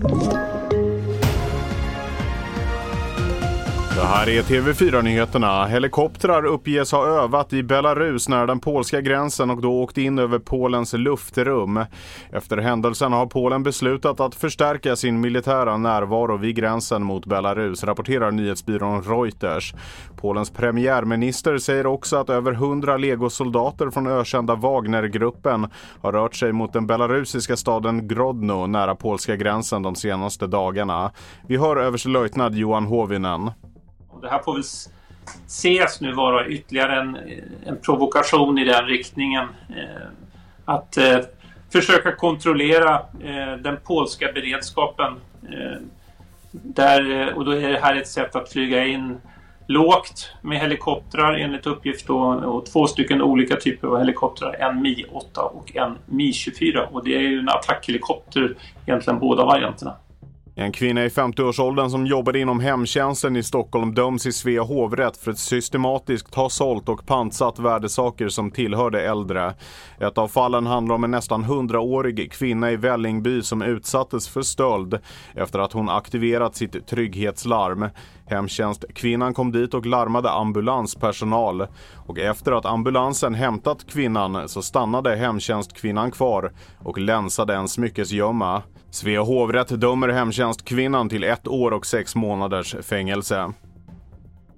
Thank you. Det här är TV4-nyheterna. Helikoptrar uppges ha övat i Belarus nära den polska gränsen och då åkt in över Polens luftrum. Efter händelsen har Polen beslutat att förstärka sin militära närvaro vid gränsen mot Belarus, rapporterar nyhetsbyrån Reuters. Polens premiärminister säger också att över 100 legosoldater från ökända Wagnergruppen har rört sig mot den belarusiska staden Grodno nära polska gränsen de senaste dagarna. Vi hör överstelöjtnant Johan Hovinen. Det här får väl ses nu vara ytterligare en, en provokation i den riktningen. Eh, att eh, försöka kontrollera eh, den polska beredskapen. Eh, där, eh, och då är det här ett sätt att flyga in lågt med helikoptrar enligt uppgift då, och två stycken olika typer av helikoptrar. En Mi-8 och en Mi-24 och det är ju en attackhelikopter egentligen båda varianterna. En kvinna i 50-årsåldern som jobbade inom hemtjänsten i Stockholm döms i Svea hovrätt för att systematiskt ha sålt och pantsatt värdesaker som tillhörde äldre. Ett av fallen handlar om en nästan 100-årig kvinna i Vällingby som utsattes för stöld efter att hon aktiverat sitt trygghetslarm. Hemtjänstkvinnan kom dit och larmade ambulanspersonal och efter att ambulansen hämtat kvinnan så stannade hemtjänstkvinnan kvar och länsade en smyckesgömma. Svea hovrätt dömer hemtjänstkvinnan till ett år och sex månaders fängelse.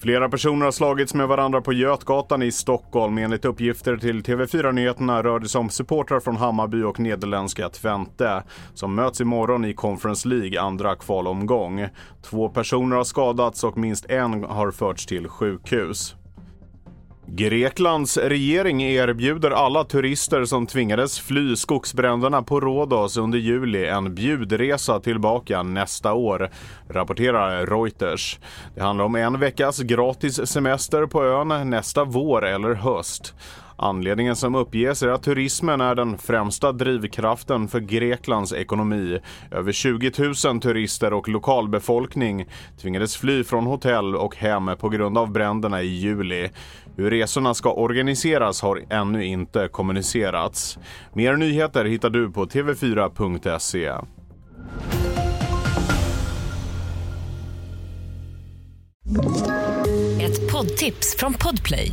Flera personer har slagits med varandra på Götgatan i Stockholm. Enligt uppgifter till TV4 Nyheterna rör det sig om supportrar från Hammarby och nederländska Twente som möts imorgon i Conference League andra kvalomgång. Två personer har skadats och minst en har förts till sjukhus. Greklands regering erbjuder alla turister som tvingades fly skogsbränderna på Rhodos under juli en bjudresa tillbaka nästa år, rapporterar Reuters. Det handlar om en veckas gratis semester på ön nästa vår eller höst. Anledningen som uppges är att turismen är den främsta drivkraften för Greklands ekonomi. Över 20 000 turister och lokalbefolkning tvingades fly från hotell och hem på grund av bränderna i juli. Hur resorna ska organiseras har ännu inte kommunicerats. Mer nyheter hittar du på tv4.se. Ett poddtips från Podplay.